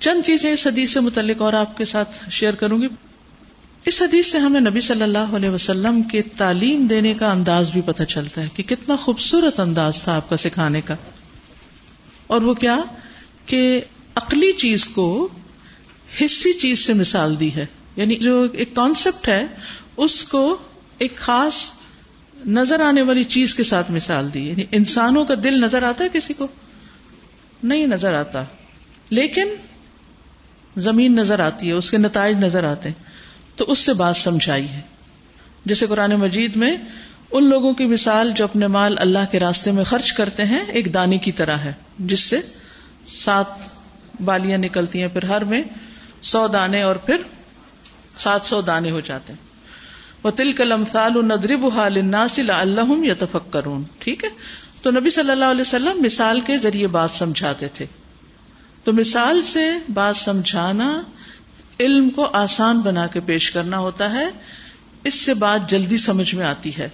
چند چیزیں اس حدیث سے متعلق اور آپ کے ساتھ شیئر کروں گی۔ اس حدیث سے ہمیں نبی صلی اللہ علیہ وسلم کے تعلیم دینے کا انداز بھی پتہ چلتا ہے کہ کتنا خوبصورت انداز تھا آپ کا سکھانے کا۔ اور وہ کیا کہ عقلی چیز کو حصی چیز سے مثال دی ہے۔ یعنی جو ایک کانسیپٹ ہے، اس کو ایک خاص نظر آنے والی چیز کے ساتھ مثال دی۔ یعنی انسانوں کا دل نظر آتا ہے کسی کو؟ نہیں نظر آتا۔ لیکن زمین نظر آتی ہے، اس کے نتائج نظر آتے ہیں۔ تو اس سے بات سمجھائی ہے۔ جیسے قرآن مجید میں ان لوگوں کی مثال جو اپنے مال اللہ کے راستے میں خرچ کرتے ہیں، ایک دانی کی طرح ہے، جس سے سات بالیاں نکلتی ہیں، پھر ہر میں سو دانے اور پھر سات سو دانے ہو جاتے ہیں۔ وہ تل کلم سال ندرب حال ناسل اللہ یا تفک ٹھیک ہے؟ تو نبی صلی اللہ علیہ وسلم مثال کے ذریعے بات سمجھاتے تھے۔ تو مثال سے بات سمجھانا، علم کو آسان بنا کے پیش کرنا ہوتا ہے، اس سے بات جلدی سمجھ میں آتی ہے،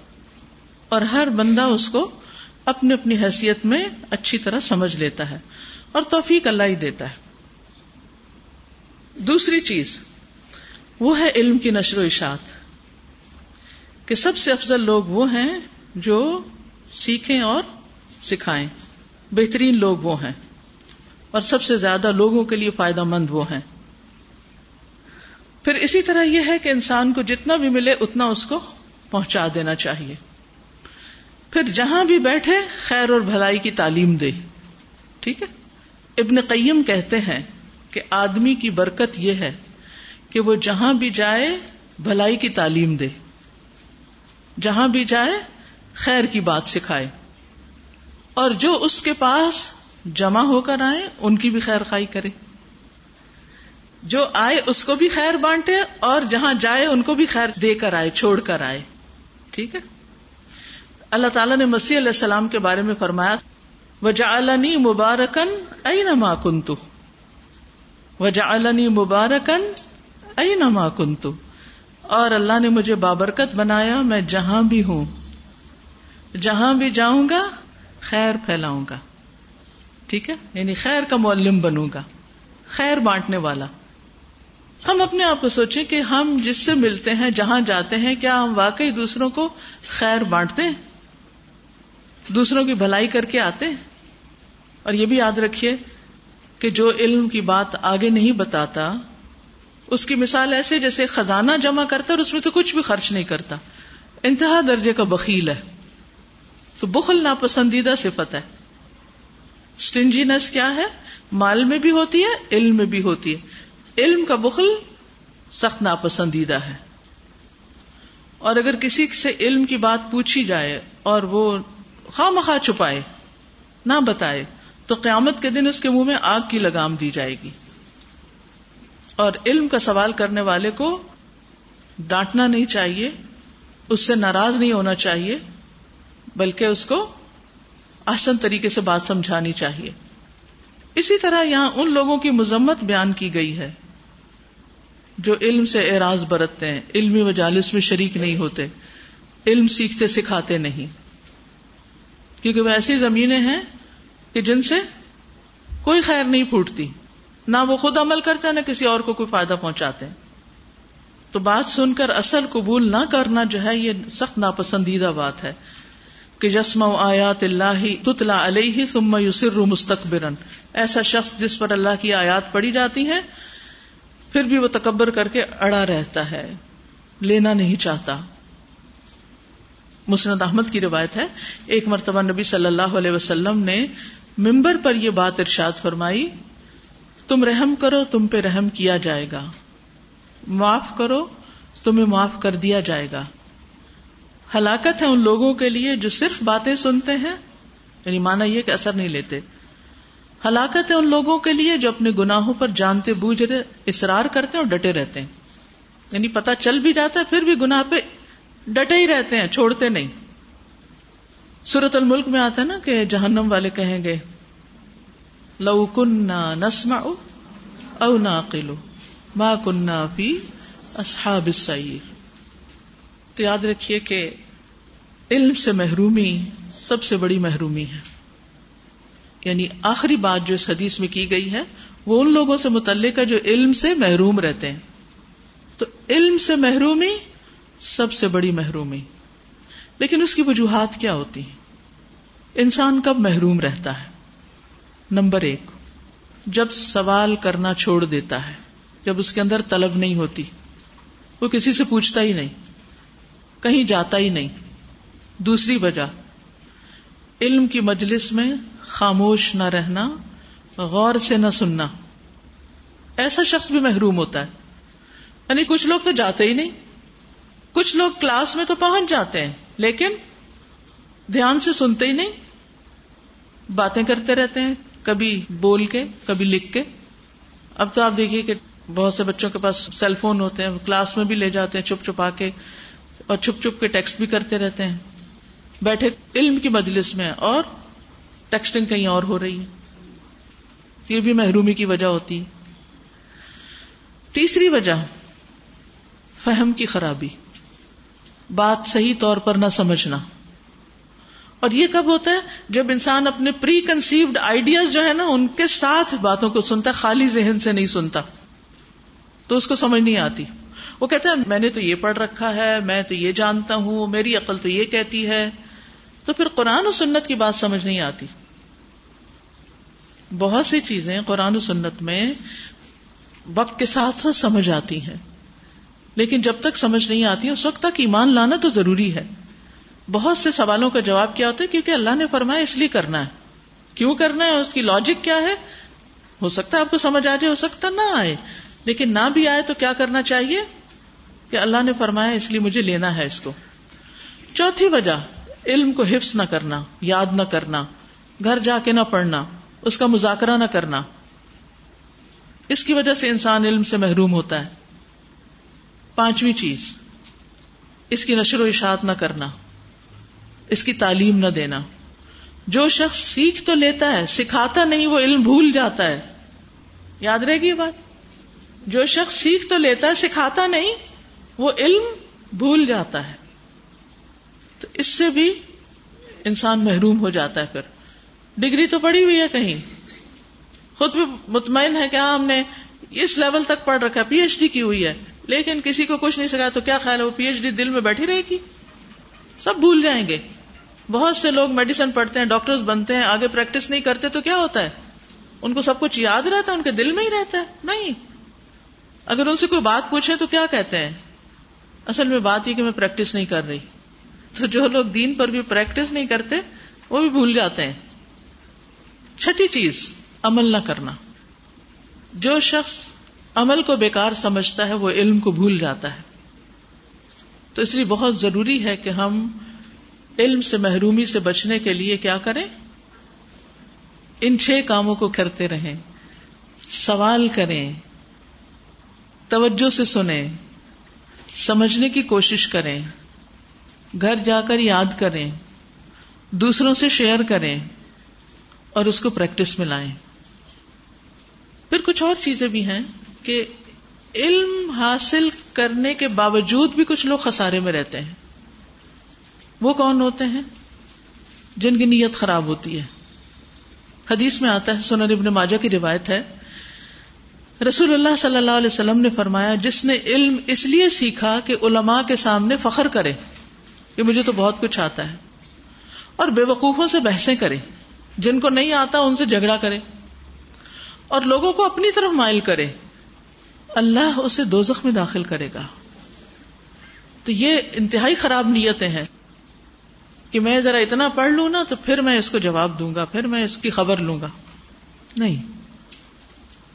اور ہر بندہ اس کو اپنی اپنی حیثیت میں اچھی طرح سمجھ لیتا ہے، اور توفیق اللہ ہی دیتا ہے۔ دوسری چیز، وہ ہے علم کی نشر و اشاعت۔ کہ سب سے افضل لوگ وہ ہیں جو سیکھیں اور سکھائیں، بہترین لوگ وہ ہیں۔ اور سب سے زیادہ لوگوں کے لیے فائدہ مند وہ ہیں۔ پھر اسی طرح یہ ہے کہ انسان کو جتنا بھی ملے اتنا اس کو پہنچا دینا چاہیے۔ پھر جہاں بھی بیٹھے خیر اور بھلائی کی تعلیم دے۔ ٹھیک ہے؟ ابن قیم کہتے ہیں کہ آدمی کی برکت یہ ہے کہ وہ جہاں بھی جائے بھلائی کی تعلیم دے۔ جہاں بھی جائے خیر کی بات سکھائے۔ اور جو اس کے پاس جمع ہو کر آئے ان کی بھی خیر خائی کرے جو آئے، اس کو بھی خیر بانٹے اور جہاں جائے، ان کو بھی خیر دے کر آئے، چھوڑ کر آئے۔ ٹھیک ہے؟ اللہ تعالیٰ نے مسیح علیہ السلام کے بارے میں فرمایا وجا مبارکن ائی نما کنتو وجا مبارکن ائی نما کنتو اور اللہ نے مجھے بابرکت بنایا، میں جہاں بھی ہوں، جہاں بھی جاؤں گا، خیر پھیلاؤں گا۔ ٹھیک ہے؟ یعنی خیر کا معلم بنوں گا، خیر بانٹنے والا۔ ہم اپنے آپ کو سوچیں کہ ہم جس سے ملتے ہیں، جہاں جاتے ہیں، کیا ہم واقعی دوسروں کو خیر بانٹتے ہیں؟ دوسروں کی بھلائی کر کے آتے ہیں؟ اور یہ بھی یاد رکھیے کہ جو علم کی بات آگے نہیں بتاتا، اس کی مثال ایسے جیسے خزانہ جمع کرتا اور اس میں تو کچھ بھی خرچ نہیں کرتا۔ انتہا درجے کا بخیل ہے۔ تو بخل ناپسندیدہ صفت ہے۔ اسٹنجینس کیا ہے؟ مال میں بھی ہوتی ہے، علم میں بھی ہوتی ہے۔ علم کا بخل سخت ناپسندیدہ ہے۔ اور اگر کسی سے علم کی بات پوچھی جائے اور وہ خواہ مخواہ چھپائے، نہ بتائے، تو قیامت کے دن اس کے منہ میں آگ کی لگام دی جائے گی۔ اور علم کا سوال کرنے والے کو ڈانٹنا نہیں چاہیے، اس سے ناراض نہیں ہونا چاہیے، بلکہ اس کو آسن طریقے سے بات سمجھانی چاہیے۔ اسی طرح یہاں ان لوگوں کی مذمت بیان کی گئی ہے جو علم سے اعراض برتتے ہیں، علمی وجالس میں شریک نہیں ہوتے، علم سیکھتے سکھاتے نہیں۔ کیونکہ وہ ایسی زمینیں ہیں کہ جن سے کوئی خیر نہیں پھوٹتی، نہ وہ خود عمل کرتے ہیں، نہ کسی اور کو کوئی فائدہ پہنچاتے ہیں۔ تو بات سن کر اصل قبول نہ کرنا جو ہے، یہ سخت ناپسندیدہ بات ہے۔ کہ جسم و آیات اللہ تتلا علیہ ثم یسر مستقبرن ایسا شخص جس پر اللہ کی آیات پڑی جاتی ہیں، پھر بھی وہ تکبر کر کے اڑا رہتا ہے، لینا نہیں چاہتا۔ مسند احمد کی روایت ہے، ایک مرتبہ نبی صلی اللہ علیہ وسلم نے ممبر پر یہ بات ارشاد فرمائی، تم رحم کرو، تم پہ رحم کیا جائے گا۔ معاف کرو، تمہیں معاف کر دیا جائے گا۔ ہلاکت ہے ان لوگوں کے لیے جو صرف باتیں سنتے ہیں یعنی مانا یہ کہ اثر نہیں لیتے۔ ہلاکت ہے ان لوگوں کے لیے جو اپنے گناہوں پر جانتے بوجھ رہے اصرار کرتے ہیں اور ڈٹے رہتے ہیں۔ یعنی پتا چل بھی جاتا ہے، پھر بھی گناہ پہ ڈٹے ہی رہتے ہیں، چھوڑتے نہیں۔ سورت الملک میں آتا ہے نا کہ جہنم والے کہیں گے، لو کننا نسمع او ناقلو ما کننا فی اصحاب السعیر۔ تو یاد رکھیے کہ علم سے محرومی سب سے بڑی محرومی ہے۔ یعنی آخری بات جو اس حدیث میں کی گئی ہے، وہ ان لوگوں سے متعلق ہے جو علم سے محروم رہتے ہیں۔ تو علم سے محرومی سب سے بڑی محرومی۔ لیکن اس کی وجوہات کیا ہوتی ہیں؟ انسان کب محروم رہتا ہے؟ نمبر ایک، جب سوال کرنا چھوڑ دیتا ہے، جب اس کے اندر طلب نہیں ہوتی، وہ کسی سے پوچھتا ہی نہیں، کہیں جاتا ہی نہیں۔ دوسری وجہ، علم کی مجلس میں خاموش نہ رہنا، غور سے نہ سننا۔ ایسا شخص بھی محروم ہوتا ہے۔ یعنی کچھ لوگ تو جاتے ہی نہیں۔ کچھ لوگ کلاس میں تو پہنچ جاتے ہیں، لیکن دھیان سے سنتے ہی نہیں۔ باتیں کرتے رہتے ہیں، کبھی بول کے، کبھی لکھ کے۔ اب تو آپ دیکھیے کہ بہت سے بچوں کے پاس سیل فون ہوتے ہیں کلاس میں بھی لے جاتے ہیں چھپ چھپا کے اور چھپ چھپ کے ٹیکسٹ بھی کرتے رہتے ہیں۔ بیٹھے علم کی مجلس میں اور ٹیکسٹنگ کہیں اور ہو رہی ہے یہ بھی محرومی کی وجہ ہوتی۔ ہے تیسری وجہ، فہم کی خرابی۔ بات صحیح طور پر نہ سمجھنا۔ اور یہ کب ہوتا ہے؟ جب انسان اپنے پری کنسیوڈ آئیڈیاز جو ہے نا، ان کے ساتھ باتوں کو سنتا، خالی ذہن سے نہیں سنتا۔ تو اس کو سمجھ نہیں آتی۔ وہ کہتا ہے، میں نے تو یہ پڑھ رکھا ہے، میں تو یہ جانتا ہوں، میری عقل تو یہ کہتی ہے۔ تو پھر قرآن و سنت کی بات سمجھ نہیں آتی۔ بہت سی چیزیں قرآن و سنت میں وقت کے ساتھ ساتھ سمجھ آتی ہیں۔ لیکن جب تک سمجھ نہیں آتی، اس وقت تک ایمان لانا تو ضروری ہے۔ بہت سے سوالوں کا جواب کیا ہوتا ہے، کیونکہ اللہ نے فرمایا اس لیے کرنا ہے۔ کیوں کرنا ہے؟ اس کی لاجک کیا ہے؟ ہو سکتا ہے آپ کو سمجھ آ جائے، ہو سکتا نہ آئے۔ لیکن نہ بھی آئے تو کیا کرنا چاہیے؟ کہ اللہ نے فرمایا اس لیے مجھے لینا ہے اس کو۔ چوتھی وجہ علم کو حفظ نہ کرنا، یاد نہ کرنا، گھر جا کے نہ پڑھنا، اس کا مذاکرہ نہ کرنا۔ اس کی وجہ سے انسان علم سے محروم ہوتا ہے۔ پانچویں چیز، اس کی نشر و اشاعت نہ کرنا، اس کی تعلیم نہ دینا۔ جو شخص سیکھ تو لیتا ہے، سکھاتا نہیں، وہ علم بھول جاتا ہے۔ یاد رہے گی یہ بات؟ جو شخص سیکھ تو لیتا ہے، سکھاتا نہیں، وہ علم بھول جاتا ہے۔ تو اس سے بھی انسان محروم ہو جاتا ہے پھر۔ ڈگری تو پڑھی ہوئی ہے کہیں۔ خود بھی مطمئن ہے کہ ہاں ہم نے اس لیول تک پڑھ رکھا، پی ایچ ڈی کی ہوئی ہے۔ لیکن کسی کو کچھ نہیں سکھایا تو کیا خیال ہے وہ پی ایچ ڈی دل میں بیٹھی رہے گی؟ سب بھول جائیں گے۔ بہت سے لوگ میڈیسن پڑھتے ہیں ڈاکٹر بنتے ہیں، آگے پریکٹس نہیں کرتے تو کیا ہوتا ہے؟ ان کو سب کچھ یاد رہتا ہے، ان کے دل میں ہی رہتا ہے۔ نہیں۔ اگر ان سے کوئی بات پوچھے تو کیا کہتے ہیں؟ اصل میں بات یہ کہ میں پریکٹس نہیں کر رہی۔ تو جو لوگ دین پر بھی پریکٹس نہیں کرتے، وہ بھی بھول جاتے ہیں۔ چھٹی چیز، عمل نہ کرنا۔ جو شخص عمل کو بیکار سمجھتا ہے، وہ علم کو بھول جاتا ہے۔ تو اس لیے بہت ضروری ہے کہ ہم علم سے محرومی سے بچنے کے لیے کیا کریں؟ ان چھ کاموں کو کرتے رہیں۔ سوال کریں۔ توجہ سے سنیں۔ سمجھنے کی کوشش کریں۔ گھر جا کر یاد کریں، دوسروں سے شیئر کریں اور اس کو پریکٹس میں لائیں۔ پھر کچھ اور چیزیں بھی ہیں کہ علم حاصل کرنے کے باوجود بھی کچھ لوگ خسارے میں رہتے ہیں۔ وہ کون ہوتے ہیں؟ جن کی نیت خراب ہوتی ہے۔ حدیث میں آتا ہے، سنن ابن ماجہ کی روایت ہے۔ رسول اللہ صلی اللہ علیہ وسلم نے فرمایا، جس نے علم اس لیے سیکھا کہ علماء کے سامنے فخر کرے۔ کہ مجھے تو بہت کچھ آتا ہے۔ اور بے وقوفوں سے بحثیں کرے جن کو نہیں آتا ان سے جھگڑا کرے اور لوگوں کو اپنی طرف مائل کرے اللہ اسے دو میں داخل کرے گا۔ تو یہ انتہائی خراب نیتیں ہیں۔ کہ میں ذرا اتنا پڑھ لوں نا تو پھر میں اس کو جواب دوں گا، پھر میں اس کی خبر لوں گا۔ نہیں۔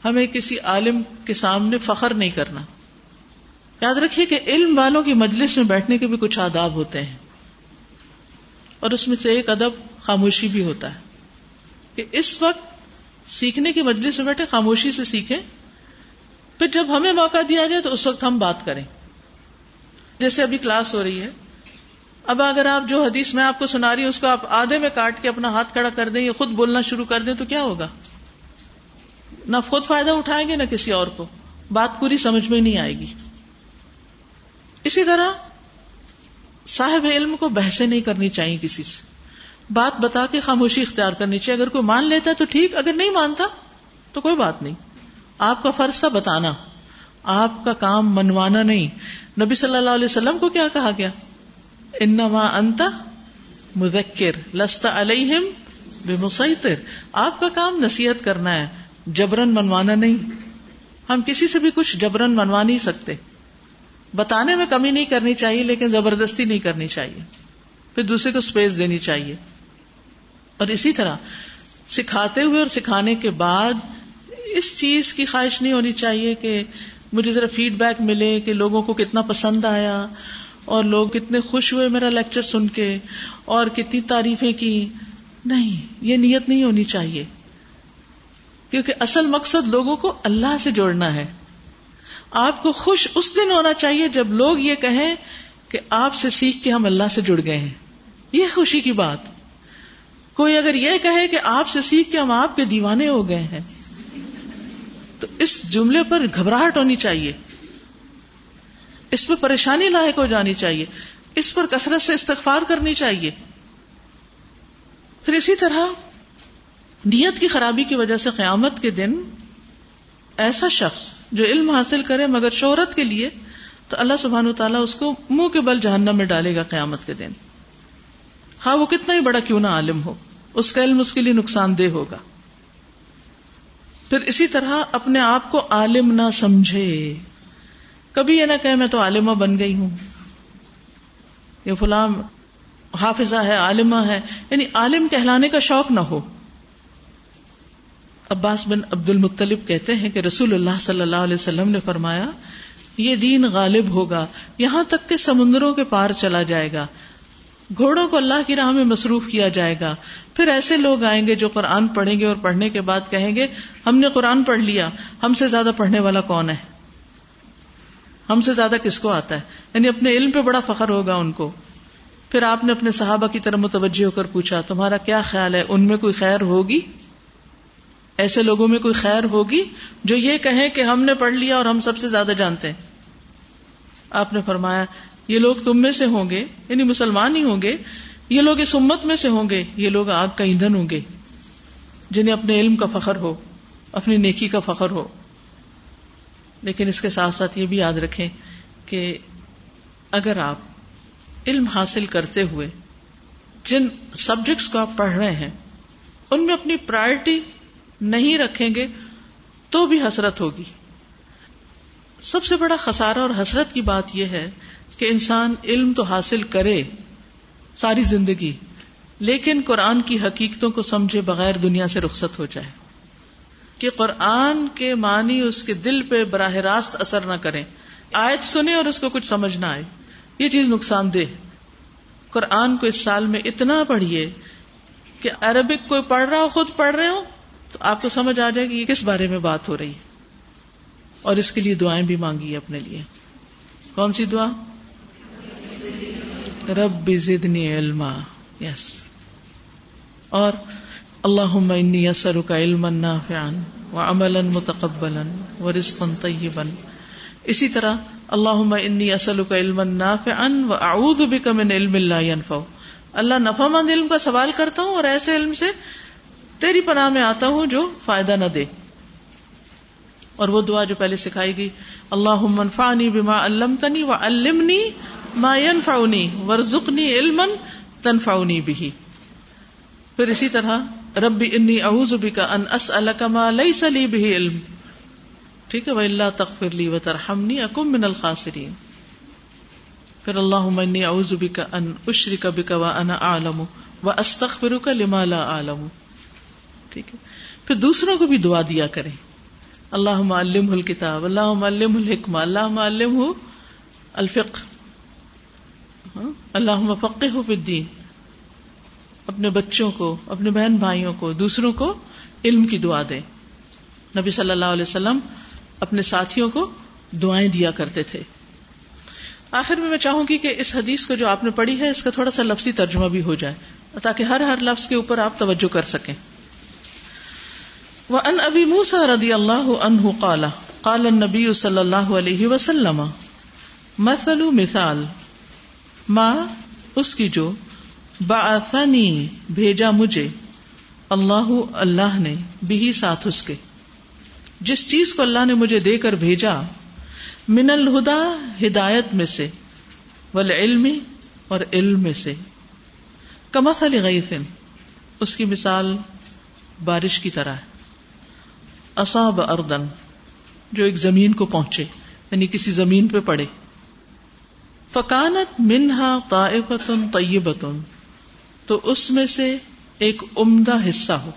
ہمیں کسی عالم کے سامنے فخر نہیں کرنا۔ یاد رکھیے کہ علم والوں کی مجلس میں بیٹھنے کے بھی کچھ آداب ہوتے ہیں اور اس میں سے ایک ادب خاموشی بھی ہوتا ہے کہ اس وقت سیکھنے کی مجلس میں بیٹھے خاموشی سے سیکھیں، پھر جب ہمیں موقع دیا جائے تو اس وقت ہم بات کریں۔ جیسے ابھی کلاس ہو رہی ہے۔ اب اگر آپ جو حدیث میں آپ کو سنا رہی ہوں، اس کو آپ آدھے میں کاٹ کے اپنا ہاتھ کھڑا کر دیں یا خود بولنا شروع کر دیں تو کیا ہوگا؟ نہ خود فائدہ اٹھائیں گے نہ کسی اور کو۔ بات پوری سمجھ میں نہیں آئے گی۔ اسی طرح صاحب علم کو بحثیں نہیں کرنی چاہیے کسی سے۔ بات بتا کے خاموشی اختیار کرنی چاہیے۔ اگر کوئی مان لیتا ہے تو ٹھیک، اگر نہیں مانتا تو کوئی بات نہیں۔ آپ کا فرض تھا بتانا۔ آپ کا کام منوانا نہیں۔ نبی صلی اللہ علیہ وسلم کو کیا کہا گیا؟ انما انت مذکر لستا علیہم بے مسیطر آپ کا کام نصیحت کرنا ہے جبرن منوانا نہیں۔ ہم کسی سے بھی کچھ جبرن منوا نہیں سکتے۔ بتانے میں کمی نہیں کرنی چاہیے، لیکن زبردستی نہیں کرنی چاہیے۔ پھر دوسرے کو اسپیس دینی چاہیے۔ اور اسی طرح سکھاتے ہوئے اور سکھانے کے بعد اس چیز کی خواہش نہیں ہونی چاہیے کہ مجھے ذرا فیڈ بیک ملے کہ لوگوں کو کتنا پسند آیا اور لوگ کتنے خوش ہوئے میرا لیکچر سن کے اور کتنی تعریفیں کی۔ نہیں، یہ نیت نہیں ہونی چاہیے۔ کیونکہ اصل مقصد لوگوں کو اللہ سے جوڑنا ہے۔ آپ کو خوش اس دن ہونا چاہیے جب لوگ یہ کہیں کہ آپ سے سیکھ کے ہم اللہ سے جڑ گئے ہیں۔ یہ خوشی کی بات۔ کوئی اگر یہ کہے کہ آپ سے سیکھ کے ہم آپ کے دیوانے ہو گئے ہیں، تو اس جملے پر گھبراہٹ ہونی چاہیے۔ اس پہ پریشانی لاحق ہو جانی چاہیے۔ اس پر کثرت سے استغفار کرنی چاہیے۔ پھر اسی طرح نیت کی خرابی کی وجہ سے قیامت کے دن ایسا شخص جو علم حاصل کرے مگر شہرت کے لیے، تو اللہ سبحان تعالیٰ اس کو منہ کے بل جہنم میں ڈالے گا قیامت کے دن۔ ہاں وہ کتنا ہی بڑا کیوں نہ عالم ہو، اس کا علم اس کے لیے نقصان دہ ہوگا۔ پھر اسی طرح اپنے آپ کو عالم نہ سمجھے۔ کبھی یہ نہ کہ میں تو عالمہ بن گئی ہوں۔ یہ فلاں حافظہ ہے، عالمہ ہے۔ یعنی عالم کہلانے کا شوق نہ ہو۔ عباس بن عبد المطلب کہتے ہیں کہ رسول اللہ صلی اللہ علیہ وسلم نے فرمایا، یہ دین غالب ہوگا، یہاں تک کہ سمندروں کے پار چلا جائے گا، گھوڑوں کو اللہ کی راہ میں مصروف کیا جائے گا۔ پھر ایسے لوگ آئیں گے جو قرآن پڑھیں گے اور پڑھنے کے بعد کہیں گے، ہم نے قرآن پڑھ لیا، ہم سے زیادہ پڑھنے والا کون ہے؟ ہم سے زیادہ کس کو آتا ہے؟ یعنی اپنے علم پہ بڑا فخر ہوگا ان کو۔ پھر آپ نے اپنے صحابہ کی طرف متوجہ ہو کر پوچھا، تمہارا کیا خیال ہے؟ ان میں کوئی خیر ہوگی؟ ایسے لوگوں میں کوئی خیر ہوگی جو یہ کہیں کہ ہم نے پڑھ لیا اور ہم سب سے زیادہ جانتے ہیں؟ آپ نے فرمایا، یہ لوگ تم میں سے ہوں گے یعنی مسلمان ہی ہوں گے، یہ لوگ اس امت میں سے ہوں گے، یہ لوگ آگ کا ایندھن ہوں گے، جنہیں اپنے علم کا فخر ہو، اپنی نیکی کا فخر ہو۔ لیکن اس کے ساتھ ساتھ یہ بھی یاد رکھیں کہ اگر آپ علم حاصل کرتے ہوئے جن سبجیکٹس کو آپ پڑھ رہے ہیں، ان میں اپنی پرائرٹی نہیں رکھیں گے تو بھی حسرت ہوگی۔ سب سے بڑا خسارہ اور حسرت کی بات یہ ہے کہ انسان علم تو حاصل کرے ساری زندگی، لیکن قرآن کی حقیقتوں کو سمجھے بغیر دنیا سے رخصت ہو جائے۔ کہ قرآن کے معنی اس کے دل پہ براہ راست اثر نہ کریں۔ آیت سنے اور اس کو کچھ سمجھ نہ آئے۔ یہ چیز نقصان دہ۔ قرآن کو اس سال میں اتنا پڑھیے کہ عربک کوئی پڑھ رہا ہو، خود پڑھ رہے ہو تو آپ کو سمجھ آ جائے کہ یہ کس بارے میں بات ہو رہی ہے؟ اور اس کے لیے دعائیں بھی مانگی اپنے لیے۔ کون سی دعا؟ رب زدنی علما۔ یس اور اللہ انی اثر کا علم اسرک علما نافعا وعملا متقبلا ورزقا طیبا۔ اسی طرح اللہ انی اصل اسلک علما نافعا واعوذ بک من علم لا ينفع اللہ نفع مند علم کا سوال کرتا ہوں اور ایسے علم سے تیری پناہ میں آتا ہوں جو فائدہ نہ دے۔ اور وہ دعا جو پہلے سکھائی گئی اللہ منفانی بما علمتنی وعلمنی ما ينفعنی ورزقنی علما تنفعنی به پھر اسی طرح، ربی انی اعوذ بک ان اسالک ما ليس لي به علم ٹھیک ہے والا تغفر لی وترحمنی اکم من الخاسرین پھر اللهم انی اعوذ بک ان اشرک بک وانا اعلم واستغفرک لما لا اعلم ٹھیک ہے۔ پھر دوسروں کو بھی دعا دیا کریں۔ اللہ علم الکتاب اللہ علم الحکمہ اللہ علم الفق ہاں؟ اللہ فقہ الدین۔ اپنے بچوں کو، اپنے بہن بھائیوں کو، دوسروں کو علم کی دعا دیں۔ نبی صلی اللہ علیہ وسلم اپنے ساتھیوں کو دعائیں دیا کرتے تھے۔ آخر میں میں چاہوں گی کہ اس حدیث کو جو آپ نے پڑھی ہے، اس کا تھوڑا سا لفظی ترجمہ بھی ہو جائے، تاکہ ہر ہر لفظ کے اوپر آپ توجہ کر سکیں۔ وان ابی موسى رضی اللہ عنہ قال قال النبی صلی اللہ علیہ وسلم، مثل مثال، ما، اس کی جو بعثنی بھیجا مجھے، اللہ اللہ نے بھی ساتھ اس کے۔ جس چیز کو اللہ نے مجھے دے کر بھیجا، من الہدا ہدایت میں سے، والعلم، اور علم میں سے۔ کمثل غیث اس کی مثال بارش کی طرح ہے۔ اصاب اردن، جو ایک زمین کو پہنچے یعنی کسی زمین پہ پڑے۔ فکانت منہا طائفتن طیبتن، تو اس میں سے ایک عمدہ حصہ ہو۔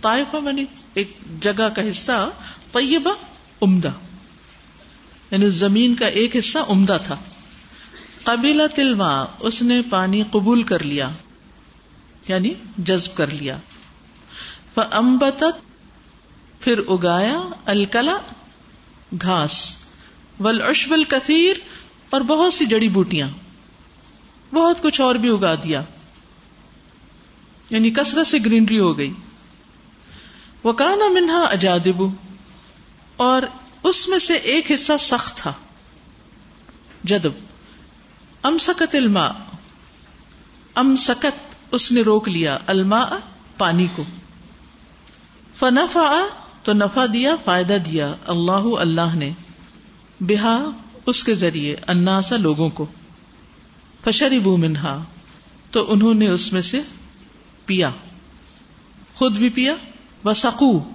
طائفہ بنی ایک جگہ کا حصہ، طیبہ عمدہ۔ یعنی زمین کا ایک حصہ عمدہ تھا۔ قبیلہ تلوا اس نے پانی قبول کر لیا یعنی جذب کر لیا۔ فمبت پھر اگایا الکلا گھاس ولاشب الکثیر، اور بہت سی جڑی بوٹیاں۔ بہت کچھ اور بھی اگا دیا۔ یعنی کثرت سے گرینری ہو گئی۔ وہ کانا منہا اجادب اور اس میں سے ایک حصہ سخت تھا۔ جدب ام سکت الما ام سکت اس نے روک لیا الما پانی کو۔ فنفا تو نفع دیا، فائدہ دیا۔ اللہ اللہ نے۔ بہا اس کے ذریعے اناسا لوگوں کو۔ فشری بو منہا۔ تو انہوں نے اس میں سے پیا۔ خود بھی پیا۔ وہ سکو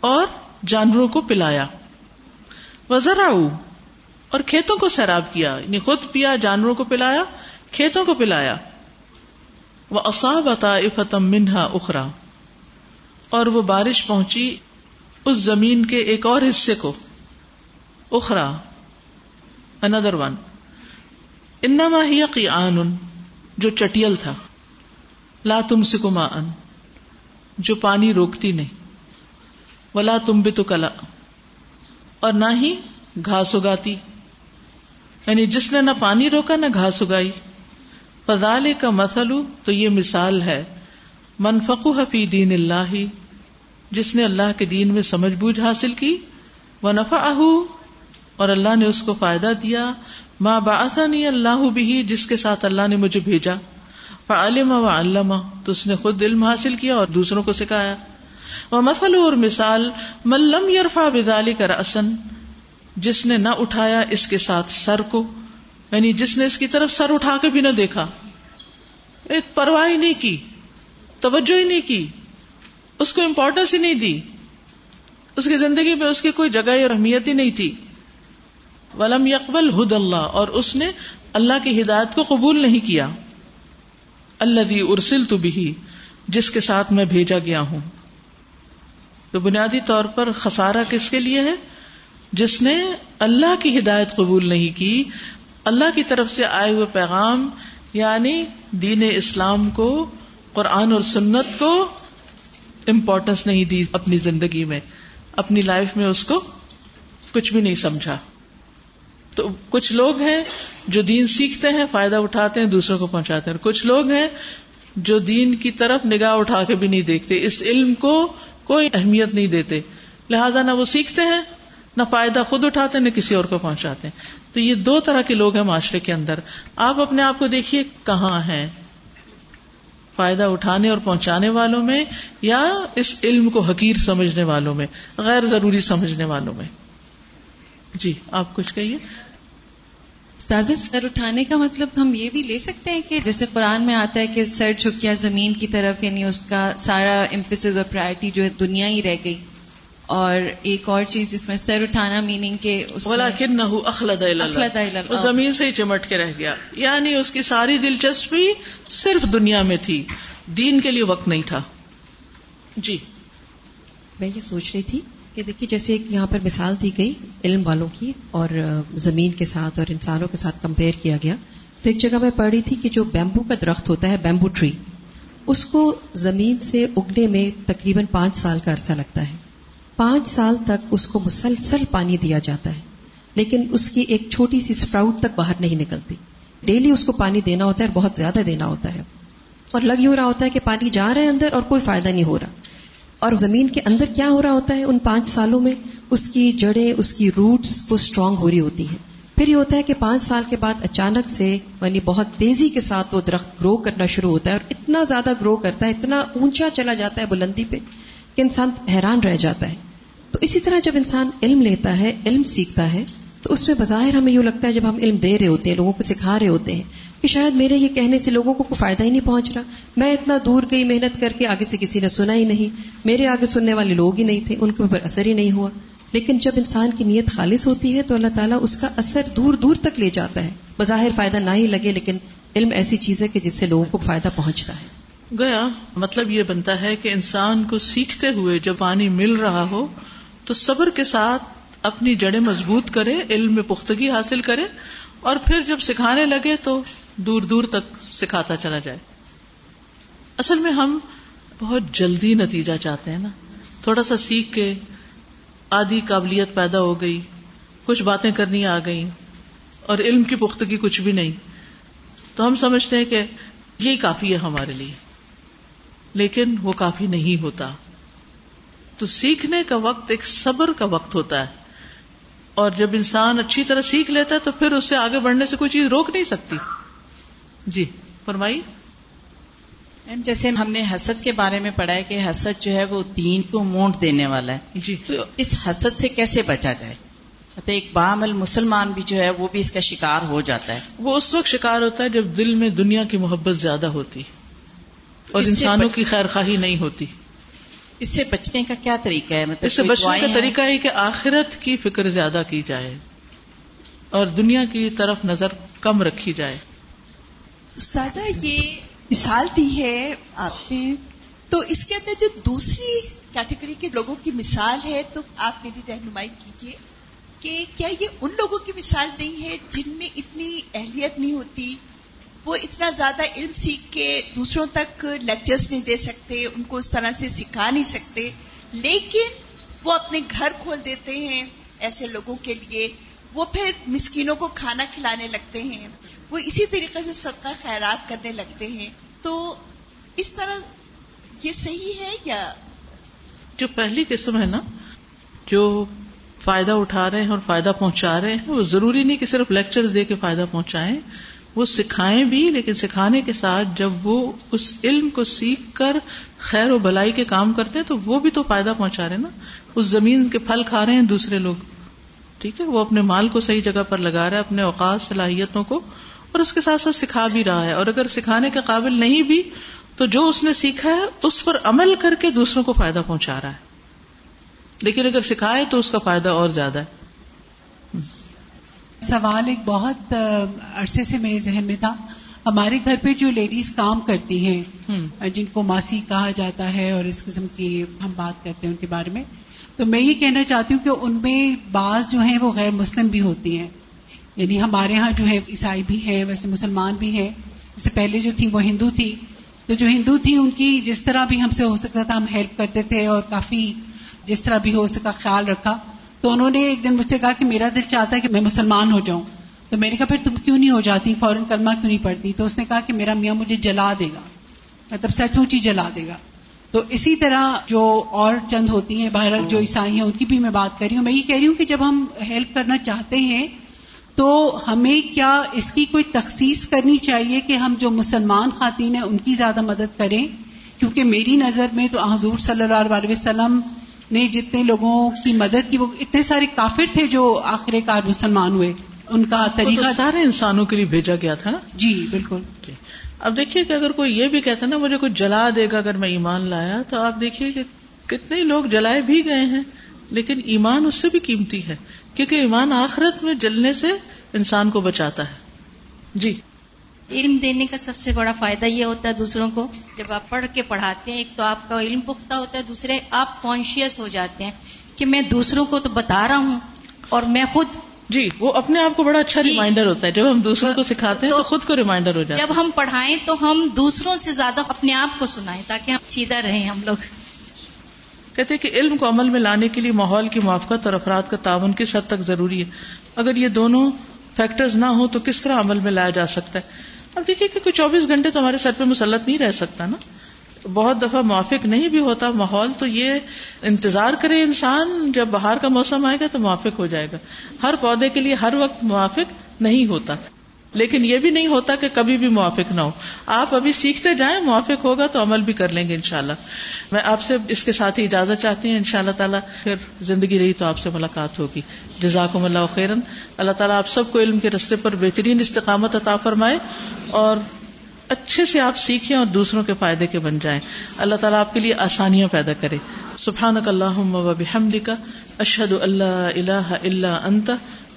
اور جانوروں کو پلایا۔ وزرا اور کھیتوں کو سیراب کیا۔ یعنی خود پیا، جانوروں کو پلایا، کھیتوں کو پلایا۔ وہ اصاب فتم منہا اخرا اور وہ بارش پہنچی۔ اس زمین کے ایک اور حصے کو۔ اخرا اندر ون انما ہی قیان جو چٹیل تھا۔ لا تم سکما ان جو پانی روکتی نہیں۔ ولا تم بھی تو کلا اور نہ ہی گھاس اگاتی۔ یعنی جس نے نہ پانی روکا، نہ گھاس اگائی۔ فضال کا مسلو تو یہ مثال ہے۔ منفق حفی دین اللہ جس نے اللہ کے دین میں سمجھ بوجھ حاصل کی وہ نفا اور اللہ نے اس کو فائدہ دیا ماں باسانی اللہ بھی جس کے ساتھ اللہ نے مجھے بھیجا۔ علم و علامہ تو اس نے خود علم حاصل کیا اور دوسروں کو سکھایا۔ وہ مسل اور مثال ملم یورفا بدالی کا رسن جس نے نہ اٹھایا اس کے ساتھ سر کو یعنی جس نے اس کی طرف سر اٹھا کے بھی نہ دیکھا۔ ایک پرواہ نہیں کی، توجہ ہی نہیں کی۔ اس کو امپورٹینس ہی نہیں دی۔ اس کی زندگی میں اس کی کوئی جگہ اور اہمیت ہی نہیں تھی۔ ولم یقبل ہد اللہ اور اس نے اللہ کی ہدایت کو قبول نہیں کیا۔ اللہ ارسل تو بھی جس کے ساتھ میں بھیجا گیا ہوں۔ تو بنیادی طور پر خسارا کس کے لیے ہے؟ جس نے اللہ کی ہدایت قبول نہیں کی، اللہ کی طرف سے آئے ہوئے پیغام یعنی دین اسلام کو، قرآن اور سنت کو امپورٹینس نہیں دی اپنی زندگی میں، اپنی لائف میں اس کو کچھ بھی نہیں سمجھا۔ تو کچھ لوگ ہیں جو دین سیکھتے ہیں، فائدہ اٹھاتے ہیں، دوسروں کو پہنچاتے ہیں۔ کچھ لوگ ہیں جو دین کی طرف نگاہ اٹھا کے بھی نہیں دیکھتے، اس علم کو کوئی اہمیت نہیں دیتے۔ لہٰذا نہ وہ سیکھتے ہیں، نہ فائدہ خود اٹھاتے ہیں، نہ کسی اور کو پہنچاتے ہیں۔ تو یہ دو طرح کے لوگ ہیں معاشرے کے اندر۔ آپ اپنے آپ کو دیکھیے کہاں ہیں۔ فائدہ اٹھانے اور پہنچانے والوں میں یا اس علم کو حقیر سمجھنے والوں میں، غیر ضروری سمجھنے والوں میں؟ جی آپ کچھ کہیے۔ استاذ سر اٹھانے کا مطلب ہم یہ بھی لے سکتے ہیں کہ جیسے قرآن میں آتا ہے کہ سر جھک گیا زمین کی طرف یعنی اس کا سارا امفسز اور پرائرٹی جو ہے دنیا ہی رہ گئی۔ اور ایک اور چیز جس میں سر اٹھانا میننگ کے زمین سے ہی چمٹ کے رہ گیا۔ یعنی اس کی ساری دلچسپی صرف دنیا میں تھی۔ دین کے لیے وقت نہیں تھا۔ جی۔ میں یہ سوچ رہی تھی کہ دیکھیے جیسے ایک یہاں پر مثال دی گئی علم والوں کی اور زمین کے ساتھ اور انسانوں کے ساتھ کمپیئر کیا گیا۔ تو ایک جگہ میں پڑھ رہی تھی کہ جو بیمبو کا درخت ہوتا ہے بیمبو ٹری اس کو زمین سے اگنے میں تقریباً پانچ سال کا عرصہ لگتا ہے۔ پانچ سال تک اس کو مسلسل پانی دیا جاتا ہے۔ لیکن اس کی ایک چھوٹی سی اسپراؤٹ تک باہر نہیں نکلتی۔ ڈیلی اس کو پانی دینا ہوتا ہے اور بہت زیادہ دینا ہوتا ہے۔ اور لگ ہو رہا ہوتا ہے کہ پانی جا رہا ہے اندر اور کوئی فائدہ نہیں ہو رہا۔ اور زمین کے اندر کیا ہو رہا ہوتا ہے؟ ان پانچ سالوں میں اس کی جڑیں، اس کی روٹس وہ اسٹرانگ ہو رہی ہوتی ہیں۔ پھر یہ ہوتا ہے کہ پانچ سال کے بعد اچانک سے یعنی بہت تیزی کے ساتھ وہ درخت گرو کرنا شروع ہوتا ہے اور اتنا زیادہ گرو کرتا ہے، اتنا اونچا چلا جاتا ہے بلندی پہ کہ انسان حیران رہ جاتا ہے۔ تو اسی طرح جب انسان علم لیتا ہے، علم سیکھتا ہے، تو اس میں بظاہر ہمیں یوں لگتا ہے جب ہم علم دے رہے ہوتے ہیں، لوگوں کو سکھا رہے ہوتے ہیں، کہ شاید میرے یہ کہنے سے لوگوں کو کوئی فائدہ ہی نہیں پہنچ رہا۔ میں اتنا دور گئی محنت کر کے آگے سے کسی نے سنا ہی نہیں۔ میرے آگے سننے والے لوگ ہی نہیں تھے، ان کے اوپر اثر ہی نہیں ہوا۔ لیکن جب انسان کی نیت خالص ہوتی ہے تو اللہ تعالیٰ اس کا اثر دور دور تک لے جاتا ہے۔ بظاہر فائدہ نہ ہی لگے، لیکن علم ایسی چیز ہے کہ جس سے لوگوں کو فائدہ پہنچتا ہے۔ گیا مطلب یہ بنتا ہے کہ انسان کو سیکھتے ہوئے جب پانی مل رہا ہو تو صبر کے ساتھ اپنی جڑیں مضبوط کرے، علم میں پختگی حاصل کرے، اور پھر جب سکھانے لگے تو دور دور تک سکھاتا چلا جائے۔ اصل میں ہم بہت جلدی نتیجہ چاہتے ہیں نا۔ تھوڑا سا سیکھ کے آدھی قابلیت پیدا ہو گئی، کچھ باتیں کرنی آ گئی اور علم کی پختگی کچھ بھی نہیں۔ تو ہم سمجھتے ہیں کہ یہی کافی ہے ہمارے لیے، لیکن وہ کافی نہیں ہوتا۔ تو سیکھنے کا وقت ایک صبر کا وقت ہوتا ہے۔ اور جب انسان اچھی طرح سیکھ لیتا ہے تو پھر اس سے آگے بڑھنے سے کوئی چیز روک نہیں سکتی۔ جی فرمائی جیسے ہم نے حسد کے بارے میں پڑھا ہے کہ حسد جو ہے وہ دین کو مونٹ دینے والا ہے۔ جی۔ تو اس حسد سے کیسے بچا جائے؟ ایک بامل مسلمان بھی جو ہے وہ بھی اس کا شکار ہو جاتا ہے۔ وہ اس وقت شکار ہوتا ہے جب دل میں دنیا کی محبت زیادہ ہوتی اور انسانوں کی خیر خواہی نہیں ہوتی۔ اس سے بچنے کا کیا طریقہ ہے؟ مطلب اس سے بچنے کا طریقہ ہے کہ آخرت کی فکر زیادہ کی جائے اور دنیا کی طرف نظر کم رکھی جائے۔ استاد یہ مثال دی ہے آپ نے۔ تو اس کے اندر جو دوسری کیٹیگری کے لوگوں کی مثال ہے تو آپ میری رہنمائی کیجیے کہ کیا یہ ان لوگوں کی مثال نہیں ہے جن میں اتنی اہلیت نہیں ہوتی وہ اتنا زیادہ علم سیکھ کے دوسروں تک لیکچرز نہیں دے سکتے، ان کو اس طرح سے سکھا نہیں سکتے۔ لیکن وہ اپنے گھر کھول دیتے ہیں ایسے لوگوں کے لیے۔ وہ پھر مسکینوں کو کھانا کھلانے لگتے ہیں۔ وہ اسی طریقے سے صدقہ خیرات کرنے لگتے ہیں۔ تو اس طرح یہ صحیح ہے یا؟ جو پہلی قسم ہے نا، جو فائدہ اٹھا رہے ہیں اور فائدہ پہنچا رہے ہیں، وہ ضروری نہیں کہ صرف لیکچر دے کے فائدہ پہنچائیں۔ وہ سکھائیں بھی، لیکن سکھانے کے ساتھ جب وہ اس علم کو سیکھ کر خیر و بلائی کے کام کرتے ہیں تو وہ بھی تو فائدہ پہنچا رہے ہیں نا۔ اس زمین کے پھل کھا رہے ہیں دوسرے لوگ۔ ٹھیک ہے، وہ اپنے مال کو صحیح جگہ پر لگا رہا ہے، اپنے اوقات، صلاحیتوں کو، اور اس کے ساتھ ساتھ سکھا بھی رہا ہے۔ اور اگر سکھانے کے قابل نہیں بھی، تو جو اس نے سیکھا ہے، اس پر عمل کر کے دوسروں کو فائدہ پہنچا رہا ہے۔ لیکن اگر سکھائے تو اس کا فائدہ اور زیادہ ہے۔ سوال ایک بہت عرصے سے میرے ذہن میں تھا۔ ہمارے گھر پہ جو لیڈیز کام کرتی ہیں جن کو ماسی کہا جاتا ہے اور اس قسم کی ہم بات کرتے ہیں ان کے بارے میں تو میں یہ کہنا چاہتی ہوں کہ ان میں بعض جو ہیں وہ غیر مسلم بھی ہوتی ہیں۔ یعنی ہمارے ہاں جو ہے عیسائی بھی ہیں ویسے مسلمان بھی ہیں۔ اس سے پہلے جو تھی وہ ہندو تھی۔ تو جو ہندو تھی ان کی جس طرح بھی ہم سے ہو سکتا تھا ہم ہیلپ کرتے تھے اور کافی جس طرح بھی ہو سکا خیال رکھا۔ تو انہوں نے ایک دن مجھ سے کہا کہ میرا دل چاہتا ہے کہ میں مسلمان ہو جاؤں۔ تو میں نے کہا، پھر تم کیوں نہیں ہو جاتی؟ فوراً کلمہ کیوں نہیں پڑتی تو اس نے کہا کہ میرا میاں مجھے جلا دے گا۔ مطلب سچ ہی جلا دے گا۔ تو اسی طرح جو اور چند ہوتی ہیں باہر جو عیسائی ہیں، ان کی بھی میں بات کر رہی ہوں۔ میں یہ کہہ رہی ہوں کہ جب ہم ہیلپ کرنا چاہتے ہیں، تو ہمیں کیا اس کی کوئی تخصیص کرنی چاہیے کہ ہم جو مسلمان خواتین ہیں، ان کی زیادہ مدد کریں؟ کیونکہ میری نظر میں تو حضور صلی اللہ علیہ وسلم نے جتنے لوگوں کی مدد کی وہ اتنے سارے کافر تھے جو آخر کار مسلمان ہوئے۔ ان کا طریقہ سارے انسانوں کے لیے بھیجا گیا تھا۔ نا جی بالکل۔ جی۔ اب دیکھیے کہ اگر کوئی یہ بھی کہتا نا مجھے کوئی جلا دے گا اگر میں ایمان لایا تو آپ دیکھیے کہ کتنے لوگ جلائے بھی گئے ہیں۔ لیکن ایمان اس سے بھی قیمتی ہے کیونکہ ایمان آخرت میں جلنے سے انسان کو بچاتا ہے۔ جی۔ علم دینے کا سب سے بڑا فائدہ یہ ہوتا ہے دوسروں کو جب آپ پڑھ کے پڑھاتے ہیں ایک تو آپ کا علم پختہ ہوتا ہے دوسرے آپ کانشیس ہو جاتے ہیں کہ میں دوسروں کو تو بتا رہا ہوں اور میں خود جی وہ اپنے آپ کو بڑا اچھا جی۔ ریمائنڈر ہوتا ہے۔ جب ہم دوسروں کو سکھاتے ہیں تو خود کو ریمائنڈر ہو جاتا ہے۔ جب ہم پڑھائیں تو ہم دوسروں سے زیادہ اپنے آپ کو سنائیں تاکہ ہم سیدھا رہیں ہم لوگ۔ کہتے ہیں کہ علم کو عمل میں لانے کے لیے ماحول کی موافقت اور افراد کا تعاون کس حد تک ضروری ہے؟ اگر یہ دونوں فیکٹرز نہ ہو تو کس طرح عمل میں لایا جا سکتا ہے؟ اب دیکھیے کہ کوئی چوبیس گھنٹے تو ہمارے سر پہ مسلط نہیں رہ سکتا نا۔ بہت دفعہ موافق نہیں بھی ہوتا، ماحول تو یہ انتظار کرے انسان، جب باہر کا موسم آئے گا تو موافق ہو جائے گا۔ ہر پودے کے لیے ہر وقت موافق نہیں ہوتا۔ لیکن یہ بھی نہیں ہوتا کہ کبھی بھی موافق نہ ہو۔ آپ ابھی سیکھتے جائیں، موافق ہوگا تو عمل بھی کر لیں گے انشاءاللہ۔ میں آپ سے اس کے ساتھ ہی اجازت چاہتی ہوں ان شاء اللہ تعالیٰ پھر زندگی رہی تو آپ سے ملاقات ہوگی۔ جزاکم اللہ خیرن۔ اللہ تعالیٰ آپ سب کو علم کے رستے پر بہترین استقامت عطا فرمائے اور اچھے سے آپ سیکھیں اور دوسروں کے فائدے کے بن جائیں۔ اللہ تعالیٰ آپ کے لیے آسانیاں پیدا کرے۔ سبحان اللہ و کا اشد اللہ اللہ اللہ انت